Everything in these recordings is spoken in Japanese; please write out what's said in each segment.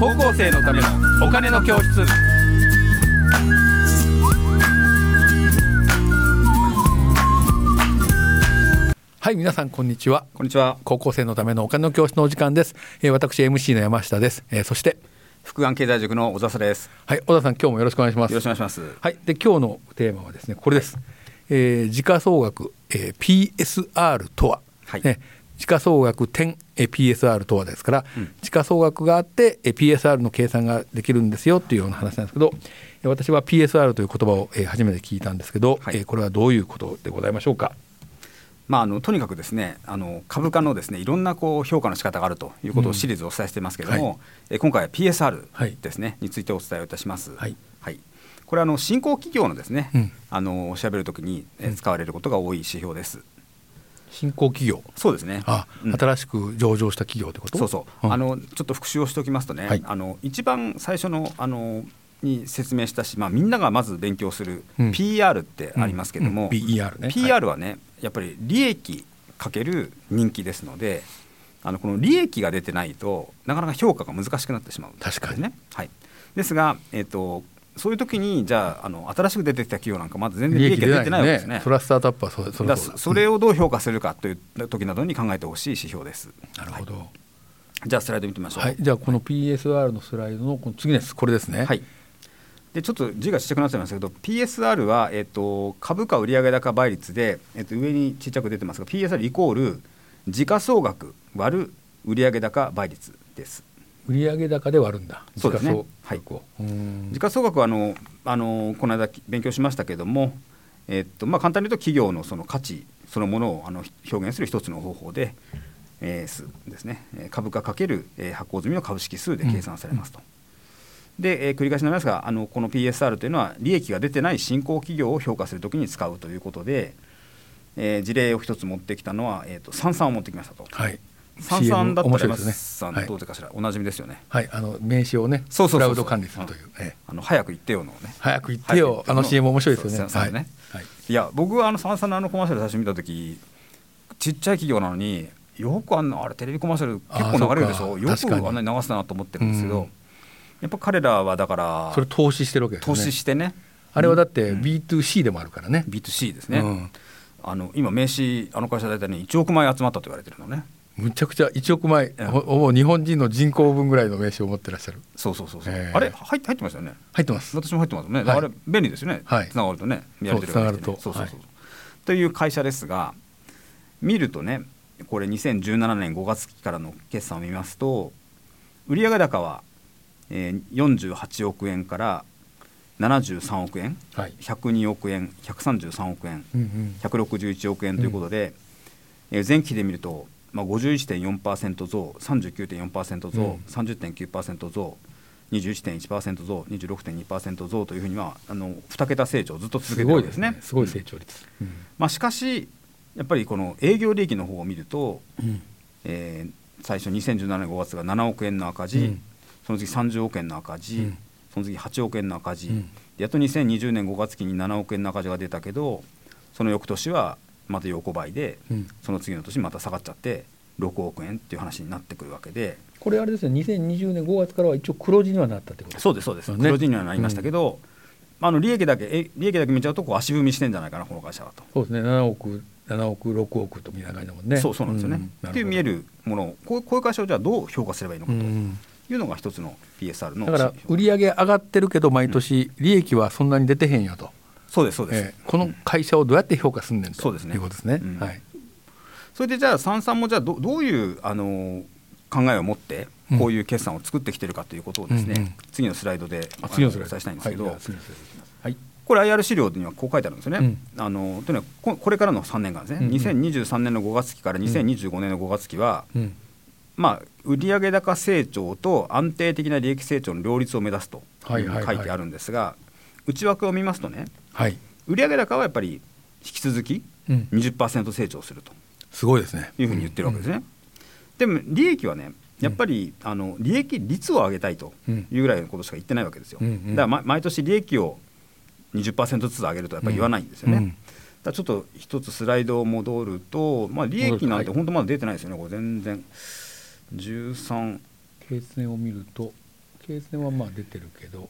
高校生のためのお金の教室。はい皆さんこんにちは。こんにちは。高校生のためのお金の教室のお時間です、えー、私 MC の山下です、えー、そして福安経済塾の小笹です。はい小田さん今日もよろしくお願いします。よろしくお願いします。はいで今日のテーマはですねこれです、えー、時価総額、えー、PSR とは、はい。ね、時価総額点 PSR とはですから、うん、時価総額があって PSR の計算ができるんですよっていうような話なんですけど私は PSR という言葉を初めて聞いたんですけど、はい、これはどういうことでございましょうか？まあ、あのとにかくですねあの株価のですねいろんなこう評価の仕方があるということをシリーズお伝えしていますけれども、うんはい、え今回は PSR ですね、はい、についてお伝えいたします。はい、はい、これはあの新興企業のですね、うん、あの調べるときに使われることが多い指標です。新興企業。そうですね。あ、うん、新しく上場した企業ってこと？そうそう、うん、あのちょっと復習をしておきますとね、はい、あの一番最初のあのに説明したし、まあ、みんながまず勉強する PR ってありますけども、PR ね。PR はね、やっぱり利益かける人気ですのであのこの利益が出てないとなかなか評価が難しくなってしまう、ね、確かに。ね、はい、ですが、えーとそういう時にじゃああの新しく出てきた企業なんかまだ全然利益が出てないわけですね。それはスタートアップはそそれそれをどう評価するかという時などに考えてほしい指標です。なるほど、はい、じゃあスライド見てみましょう。はい、じゃあこの PSR のスライドのこの次ですこれですね。はい。でちょっと字がちっちゃくなっちゃいましたけど PSR は、えーと、株価売上高倍率で、えーと、上にちっちゃく出てますが PSR イコール時価総額割る売上高倍率です。売上高で割るんだ。そうですね。はい。時価総額はあのあのこの間勉強しましたけども、えっとまあ簡単に言うと企業のその価値そのものをあの表現する一つの方法で、えー、数ですね。株価かける、えー、発行済みの株式数で計算されますと。うん、で、えー、繰り返しになりますが、あのこの PSR というのは利益が出てない新興企業を評価するときに使うということで、えー、事例を一つ持ってきたのは、えっ、ー、と三三を持ってきましたと。はい。三三だったら山さんどうでかしら、おなじみですよね。はい、あの名刺をね、そうそうクラウド管理するという。あの早く言ってよのね。早く言ってよ、あの CM 面白いですよね。はい。はい。いや僕はあの三三のあのコマーシャル最初見た時、ちっちゃい企業なのによくあんなあれテレビコマーシャル結構流れるでしょ？よくあんなに流したなと思ってるんですけど、やっぱ彼らはだからそれ投資してるわけですね。投資してね。あれはだって B2C でもあるからね。B2C ですね。あの今名刺あの会社大体ね1億枚集まったと言われてるのね。むちゃくちゃ1億枚、ほぼ日本人の人口分ぐらいの名刺を持ってらっしゃる。そうそうそうそう、えー、あれ入って入ってましたよね。入ってます。私も入ってますね、はい、あれ便利ですよね、はい、つながるとねやり取りができて、ね、そうそうそう、はい、という会社ですが見るとねこれ2017年5月期からの決算を見ますと売上高は、えー、48億円から73億円、はい、102億円133億円、うんうん、161億円ということで、うん、えー、前期で見るとまあ、51.4%増39.4%増、うん、30.9%増21.1%増26.2%増というふうにはあの2桁成長ずっと続けてるわけですね。すごい、ね、成長率、うん、まあ、しかしやっぱりこの営業利益の方を見ると、うん、えー、最初2017年5月が7億円の赤字、うん、その次30億円の赤字、その次8億円の赤字、やっと2020年5月期に7億円の赤字が出たけどその翌年はまた横ばいで、うん、その次の年また下がっちゃって6億円っていう話になってくるわけで。これあれですね2020年5月からは一応黒字にはなったってことそうですそうです、ね、黒字にはなりましたけど、うん、あの利益だけえ利益だけ見ちゃうとこう足踏みしてんじゃないかなこの会社はと。そうですね。7億7億6億と見ながらもんね。そうそうなんですよね、うん、っていう見えるものをこうこういう会社をじゃあどう評価すればいいのかと。いうのが一つの PSR のだから売上上がってるけど毎年利益はそんなに出てへんよと、そうですそうです、えー、この会社をどうやって評価すんねんとそうですね。いうことですね、うん、はい、それでじゃあ三々もじゃあどどういうあの考えを持ってこういう決算を作ってきてるかということをですね、うん。うん、次のスライド。でお伝えしたいんですけど、はいはい、これ IR 資料にはこう書いてあるんですよね。うん、あのというのはこれからの3年間ですね、うんうん、2023年の5月期から2025年の5月期は、うん、まあ、売上高成長と安定的な利益成長の両立を目指すと書いてあるんですが、内訳を見ますとね、はい、売上高はやっぱり引き続き20%成長すると、すごいですね。いうふうに言ってるわけですね。でも利益はねやっぱり、あの利益率を上げたいというぐらいのことしか言ってないわけですよ。だから、ま、毎年利益を20%ずつ上げるとやっぱり言わないんですよね。だちょっと一つスライドを戻ると、まあ、利益なんて本当まだ出てないですよね、これ全然。13経線を見ると経線はまあ出てるけど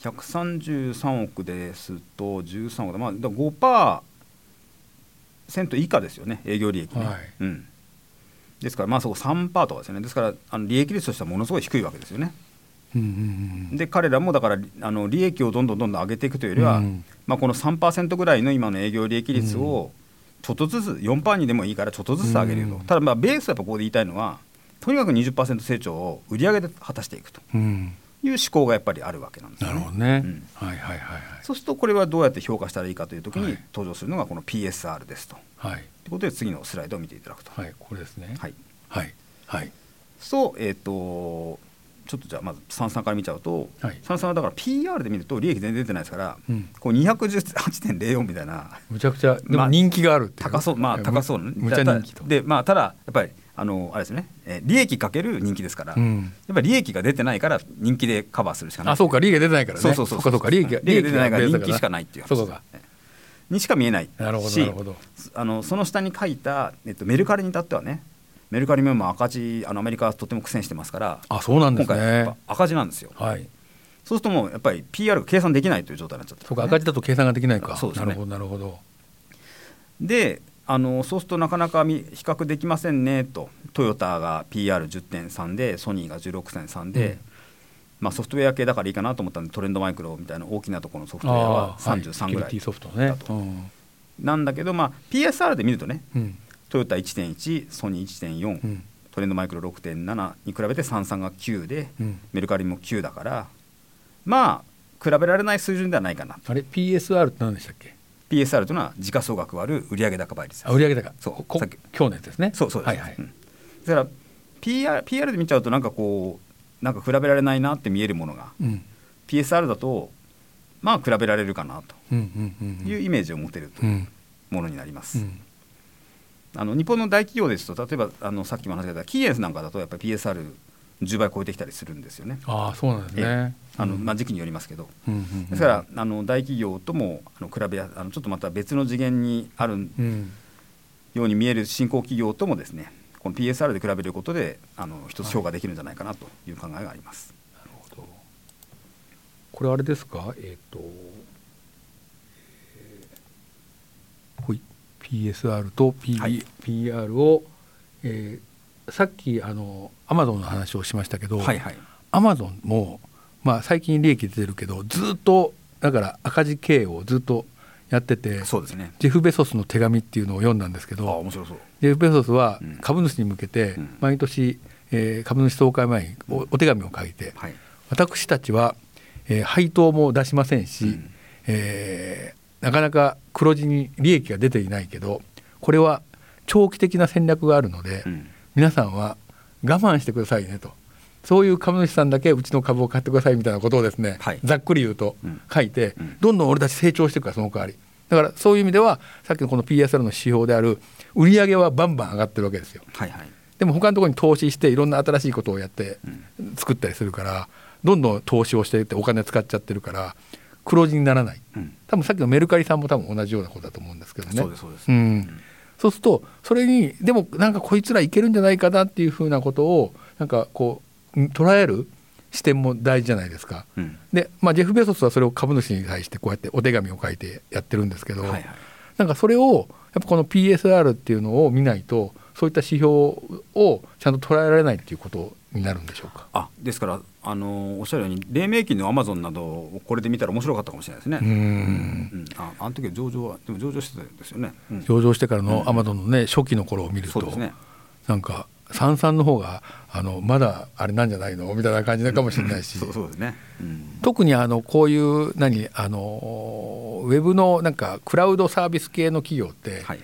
133億ですと13億で、まあ、5%以下ですよね営業利益ね、はい、うん、ですからまあそこ3%とかですよね。ですからあの利益率としてはものすごい低いわけですよね。で彼らもだからあの利益をどんどんどんどん上げていくというよりは、うん、まあ、この3%ぐらいの今の営業利益率をちょっとずつ4%にでもいいからちょっとずつ上げると、うん、ただまあベースはやっぱここで言いたいのはとにかく20%成長を売上で果たしていくと。うんいう思考がやっぱりあるわけなんですよね。ねうん、はいはいはい、はい、そうするとこれはどうやって評価したらいいかというときに登場するのがこの PSR ですと。はい。ということで次のスライドを見ていただくと。はい、これですね。はい。はいはい。そうえっ、ー、とちょっとじゃあまず三三から見ちゃうと、はい、三三はだから PR で見ると利益全然出てないですから、うん、こう218.04みたいなむちゃくちゃでも人気があるって高そうまあ高そうむちゃ人気とでまあただやっぱりあのあれですね、えー、利益かける人気ですから、うん、やっぱり利益が出てないから人気でカバーするしかない。あそうか。利益が出てないからね。そうそうそうそう。か利益が利益が出てないから人気しかないっていう話。にしか見えないなるほどなるほど。あのその下に書いた、えっと、メルカリに至ってはねメルカリも赤字あのアメリカはとても苦戦してますから。あそうなんですね。赤字なんですよ、はい、そうするともうやっぱり PR が計算できないという状態になっちゃって、ね、そうか赤字だと計算ができないか。そうです、ね、なるほどなるほど。であのそうするとなかなか比較できませんねと。トヨタが PR10.3 でソニーが16.3で、うん、まあ、ソフトウェア系だからいいかなと思ったんでトレンドマイクロみたいな大きなところのソフトウェアは33ぐらいだと、ね。うん、なんだけど、まあ、PSR で見るとね、うん、トヨタ1.1ソニー1.4、うん、トレンドマイクロ6.7に比べて33が9で、メルカリも9だからまあ比べられない水準ではないかなあれ PSR って何でしたっけ？PSR というのは時価総額割る売上高倍率売上高。そう。今日のやつですね。そうそうです、はいはい、うん、だから PR, PR で見ちゃうとなんかこうなんか比べられないなって見えるものが、うん、PSR だとまあ比べられるかなというイメージを持てるというものになります。うん、あの日本の大企業ですと例えばあのさっきも話したキーエンスなんかだとやっぱり PSR 10倍超えてきたりするんですよね。あそうなんですね。あのまあ時期によりますけど、ですからあの大企業ともあの比べあのちょっとまた別の次元にあるように見える新興企業ともですね、この PSR で比べることであの一つ評価できるんじゃないかなという考えがあります。なるほど。これあれですか、えっ、ー、と、えー、PSR と P、はい、PR を、えーさっきあのアマゾンの話をしましたけど、はいはい、アマゾンも、まあ、最近利益出てるけどずっとだから赤字経営をずっとやっててそうです、ね、ジェフ・ベソスの手紙っていうのを読んだんですけど面白そう。ジェフ・ベソスは株主に向けて毎年、えー、株主総会前におお手紙を書いて、はい、私たちは、えー、配当も出しませんし、うん、えー、なかなか黒字に利益が出ていないけどこれは長期的な戦略があるので、うん皆さんは我慢してくださいねと。そういう株主さんだけうちの株を買ってくださいみたいなことをですね、はい、ざっくり言うと書いて、うん、どんどん俺たち成長していくからその代わり。だからそういう意味ではさっきのこの PSR の指標である売上はバンバン上がってるわけですよ、はいはい、でも他のところに投資していろんな新しいことをやって作ったりするから、どんどん投資をしていってお金使っちゃってるから黒字にならない、うん、多分さっきのメルカリさんも多分同じようなことだと思うんですけどね。そうですそうです、うんそうするとそれにでもなんかこいつらいけるんじゃないかなっていうふうなことをなんかこう捉える視点も大事じゃないですか。うん、で、まあ、ジェフ・ベソスはそれを株主に対してこうやってお手紙を書いてやってるんですけど、はいはい、なんかそれをやっぱこの PSR っていうのを見ないとそういった指標をちゃんと捉えられないっていうことになるんでしょうか？あですからあのおっしゃるように黎明期のアマゾンなどをこれで見たら面白かったかもしれないですね。うん、うん、ああの時は上場はでも上場してたんですよね。うん、上場してからのアマゾンのね、初期の頃を見ると、ね、なんか三々の方があのまだあれなんじゃないの？みたいな感じかもしれないし、特にあのこういう何あのウェブのなんかクラウドサービス系の企業って、はい、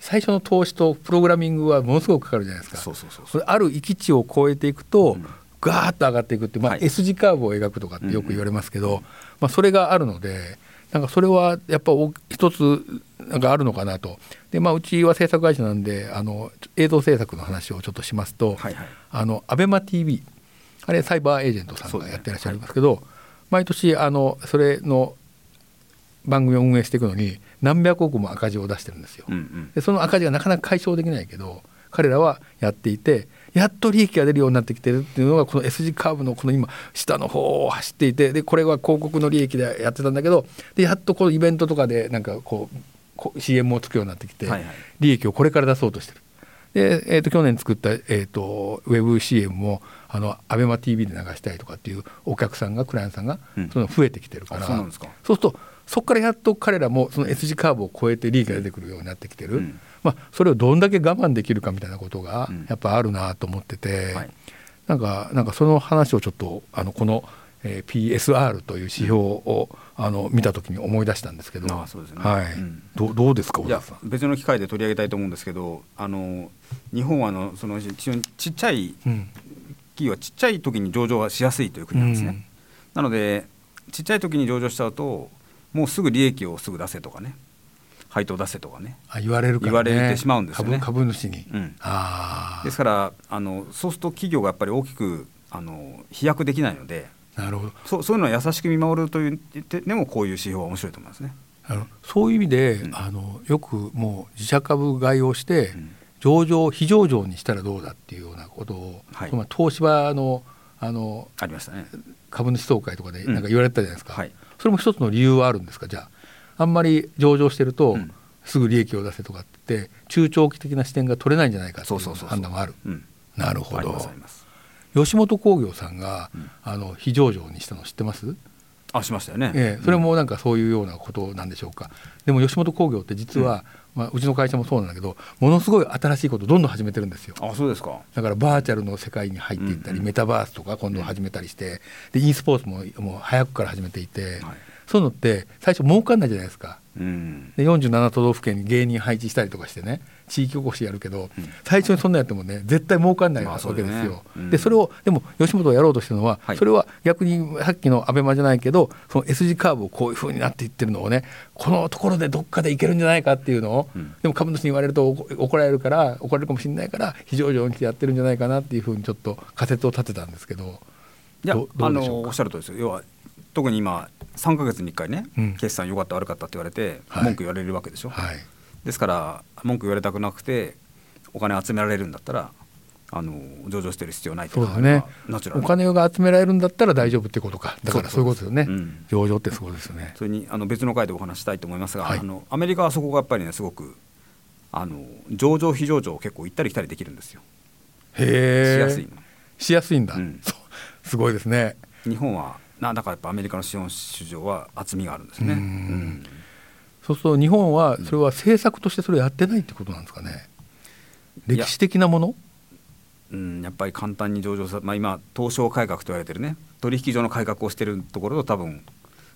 最初の投資とプログラミングはものすごくかかるじゃないですか。そうそうそうある域値を超えていくと、うん。ガーッと上がっていくって、まあ、S 字カーブを描くとかってよく言われますけど、まあ、それがあるのでなんかそれはやっぱ一つなんかあるのかなと。で、まあ、うちは制作会社なんであの映像制作の話をちょっとしますと、はいはい、あのアベマ t v あれサイバーエージェントさんがやってらっしゃいますけど、ねはい、毎年あのそれの番組を運営していくのに何百億も赤字を出してるんですよ。うんうん、でその赤字がなかなか解消できないけど彼らはやっていてやっと利益が出るようになってきてるっていうのがこの S 字カーブのこの今下の方を走っていてでこれは広告の利益でやってたんだけどでやっとこのイベントとかでなんかこう CM をつくようになってきて、利益をこれから出そうとしてる。で、えー、と去年作った、えーと、ウェブ CM もあの ABEMATV で流したいとかっていうお客さんがクライアントさんが、その増えてきてるから、そうするとそこからやっと彼らもその S 字カーブを超えて利益が出てくるようになってきてる、うん、まあ、それをどんだけ我慢できるかみたいなことがやっぱあるなと思ってて、うんはい、なんかなんかその話をちょっとあのこの、えー、PSR という指標を、あの見た時に思い出したんですけど、あそうですね。はい、うん、どどうですかいや別の機会で取り上げたいと思うんですけどあの日本はあのその非常にちっちゃい企業はちっちゃい時に上場はしやすいという国なんですね。なのでちっちゃい時に上場しちゃうともうすぐ利益をすぐ出せとかね。配当出せとかね。あ言われる、ね、言われてしまうんですよね。株主に、うん、あですからあのそうすると企業がやっぱり大きくあの飛躍できないので。なるほど。そそういうのは優しく見守るというでもこういう指標は面白いと思いますね。あのそういう意味で、うん、あのよくもう自社株買いをして、うん、上場非上場にしたらどうだっていうようなことを、はい、東芝のあのありましたね。株主総会とかでなんか言われてたじゃないですか、はい。それも一つの理由はあるんですか？じゃああんまり上場してると、すぐ利益を出せとかって中長期的な視点が取れないんじゃないかという判断がある。なるほど。吉本興業さんが、うん、あの非上場にしたの知ってます？あしましたよね、ええ、それもなんかそういうようなことなんでしょうか。でも吉本興業って実は、まあ、うちの会社もそうなんだけどものすごい新しいことをどんどん始めてるんですよ。あそうですか。だからバーチャルの世界に入っていったり、うんうん、メタバースとか今度始めたりして、で e スポーツももう早くから始めていて、はい、そういうのって最初儲かんないじゃないですか、うん、で47都道府県に芸人配置したりとかしてね地域おこしやるけど、うん、最初にそんなやってもね絶対儲かんないわけですよ。まあねうん、でそれをでも吉本がやろうとしてるのは、はい、それは逆にさっきのアベマじゃないけどその S 字カーブをこういうふうになっていってるのをねこのところでどっかでいけるんじゃないかっていうのを、うん、でも株主に言われると怒られるから怒られるかもしれないから非常上にしてやってるんじゃないかなっていうふうにちょっと仮説を立てたんですけど。いやあのおっしゃるとですよ。要は特に今3か月に1回ね、うん、決算良かった悪かったって言われて、文句言われるわけでしょ、はい、ですから文句言われたくなくてお金集められるんだったらあの上場してる必要ないとかね。お金が集められるんだったら大丈夫ってことか。だからそういうことですよね、うん、上場ってそうですよね。それにあの別の回でお話したいと思いますが、はい、あのアメリカはそこがやっぱりねすごくあの上場非上場結構行ったり来たりできるんですよ。へえしやすいしやすいんだ、うん、すごいですね。日本はなんだかやっぱアメリカの資本市場は厚みがあるんですね。うん、そうすると日本はそれは政策としてそれをやってないってことなんですかね。歴史的なもの？うん、やっぱり簡単に上場さ、まあ、今東証改革と言われてるね。取引所の改革をしているところと多分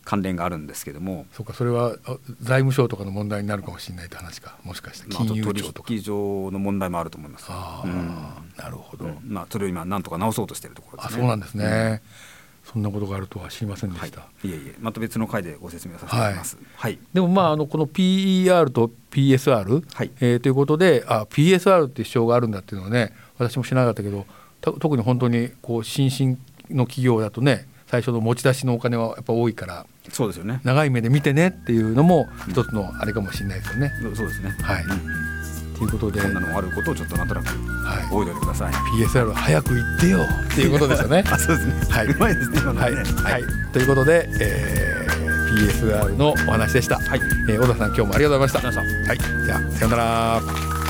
関連があるんですけども。そうかそれは財務省とかの問題になるかもしれないって話か。もしかして金融庁とか、取引所の問題もあると思います。あ、うん、なるほど、うん、まあ、それを今なんとか直そうとしているところですね。あそうなんですね、うんそんなことがあるとは知りませんでした。はい、いえいえ、また別の回でご説明させていただきます。はい。はい、でもまああのこの PER と PSR、はいえー、ということで、あ PSR っていう指標があるんだっていうのはね、私も知らなかったけど、特に本当にこう新進の企業だとね、最初の持ち出しのお金はやっぱ多いから、そうですよね。長い目で見てねっていうのも一つのあれかもしれないですよね。そうですね。はい。うんということでこんなのあることをちょっとなんとなく覚えておいてください、はい、PSR 早く言ってよ。っていうことですよね。あそうですね。はい、うまいですね。ね、はい、はい、ということで、えー、PSR のお話でした、はい。えー、小田さん今日もありがとうございました。はい。じゃあさようなら